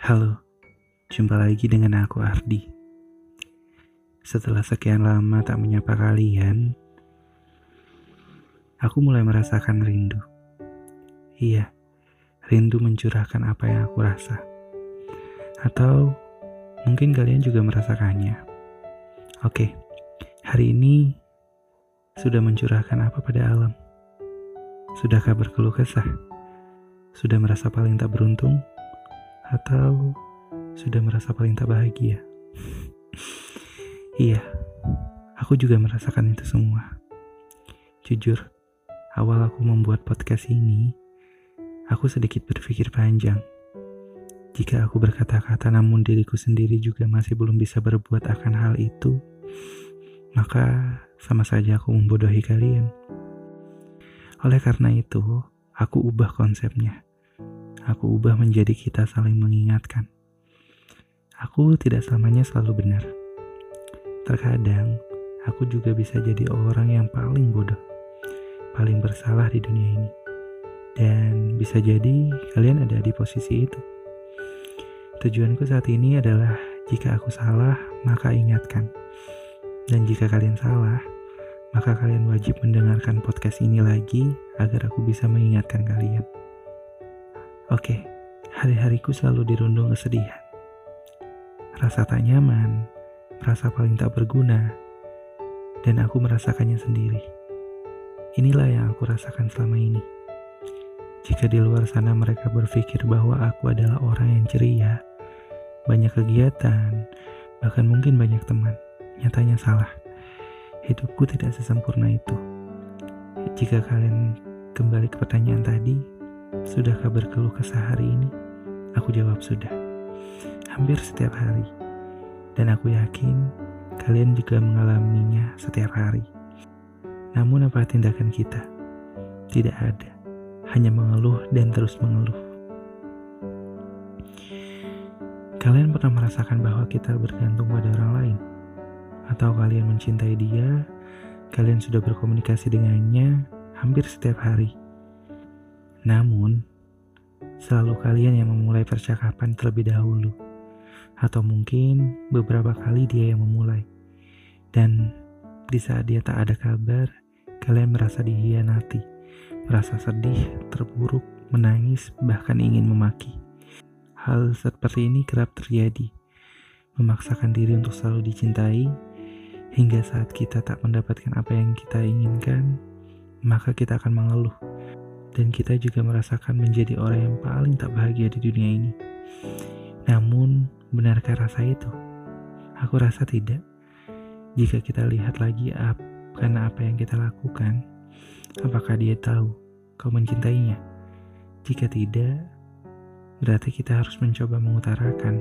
Halo, jumpa lagi dengan aku Ardi. Setelah sekian lama tak menyapa kalian, aku mulai merasakan rindu. Iya, rindu mencurahkan apa yang aku rasa. Atau mungkin kalian juga merasakannya. Oke, hari ini sudah mencurahkan apa pada alam? Sudahkah berkeluh kesah? Sudah merasa paling tak beruntung? Atau sudah merasa paling tak bahagia? iya, aku juga merasakan itu semua. Jujur, awal aku membuat podcast ini, aku sedikit berpikir panjang. Jika aku berkata-kata namun diriku sendiri juga masih belum bisa berbuat akan hal itu, maka sama saja aku membodohi kalian. Oleh karena itu, aku ubah konsepnya aku ubah menjadi kita saling mengingatkan. Aku tidak selamanya selalu benar. Terkadang, aku juga bisa jadi orang yang paling bodoh, paling bersalah di dunia ini. Dan bisa jadi kalian ada di posisi itu. Tujuanku saat ini adalah jika aku salah, maka ingatkan. Dan jika kalian salah, maka kalian wajib mendengarkan podcast ini lagi agar aku bisa mengingatkan kalian. Oke, hari-hariku selalu dirundung kesedihan. Rasa tak nyaman, merasa paling tak berguna, dan aku merasakannya sendiri. Inilah yang aku rasakan selama ini. Jika di luar sana mereka berpikir bahwa aku adalah orang yang ceria, banyak kegiatan, bahkan mungkin banyak teman, nyatanya salah. Hidupku tidak sesempurna itu. Jika kalian kembali ke pertanyaan tadi, Sudahkah berkeluh kesah hari ini? Aku jawab sudah. Hampir setiap hari. Dan aku yakin kalian juga mengalaminya setiap hari. Namun apa tindakan kita? Tidak ada. Hanya mengeluh dan terus mengeluh. Kalian pernah merasakan bahwa kita bergantung pada orang lain? Atau kalian mencintai dia, kalian sudah berkomunikasi dengannya hampir setiap hari namun, selalu kalian yang memulai percakapan terlebih dahulu. Atau mungkin beberapa kali dia yang memulai. Dan di saat dia tak ada kabar, kalian merasa dihianati, merasa sedih, terburuk, menangis, bahkan ingin memaki. Hal seperti ini kerap terjadi, memaksakan diri untuk selalu dicintai, hingga saat kita tak mendapatkan apa yang kita inginkan, maka kita akan mengeluh dan kita juga merasakan menjadi orang yang paling tak bahagia di dunia ini. Namun, benarkah rasa itu? Aku rasa tidak. Jika kita lihat lagi ap, karena apa yang kita lakukan, apakah dia tahu kau mencintainya? Jika tidak, berarti kita harus mencoba mengutarakan.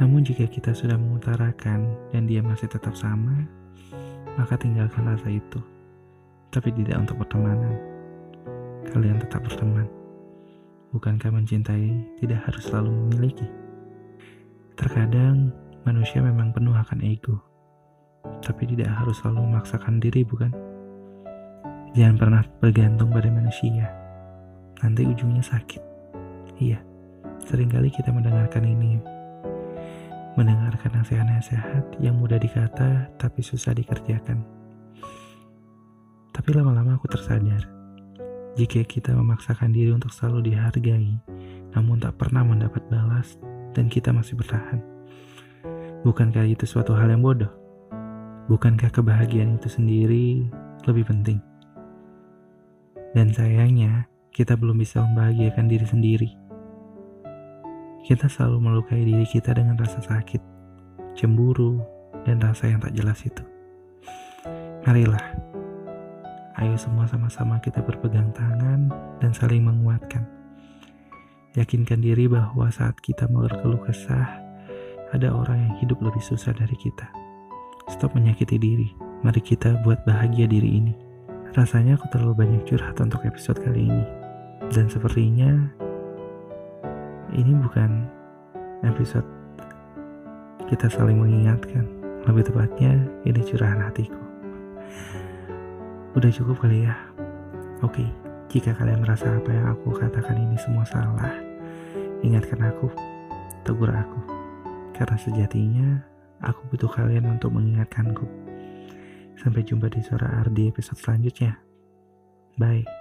Namun jika kita sudah mengutarakan dan dia masih tetap sama, maka tinggalkan rasa itu. Tapi tidak untuk pertemanan kalian tetap berteman. Bukankah mencintai tidak harus selalu memiliki? Terkadang manusia memang penuh akan ego, tapi tidak harus selalu memaksakan diri, bukan? Jangan pernah bergantung pada manusia, nanti ujungnya sakit. Iya, sering kali kita mendengarkan ini, mendengarkan nasihat-nasihat yang mudah dikata tapi susah dikerjakan. Tapi lama-lama aku tersadar, jika kita memaksakan diri untuk selalu dihargai, namun tak pernah mendapat balas, dan kita masih bertahan, bukankah itu suatu hal yang bodoh? Bukankah kebahagiaan itu sendiri lebih penting? Dan sayangnya, kita belum bisa membahagiakan diri sendiri. Kita selalu melukai diri kita dengan rasa sakit, cemburu, dan rasa yang tak jelas itu. Marilah Ayo semua sama-sama kita berpegang tangan dan saling menguatkan. Yakinkan diri bahwa saat kita berkeluh kesah, ada orang yang hidup lebih susah dari kita. Stop menyakiti diri. Mari kita buat bahagia diri ini. Rasanya aku terlalu banyak curhat untuk episode kali ini. Dan sepertinya ini bukan episode kita saling mengingatkan. Lebih tepatnya, ini curahan hatiku. Udah cukup kali ya? Oke, jika kalian merasa apa yang aku katakan ini semua salah, ingatkan aku, tegur aku. Karena sejatinya, aku butuh kalian untuk mengingatkanku. Sampai jumpa di suara Ardi episode selanjutnya. Bye.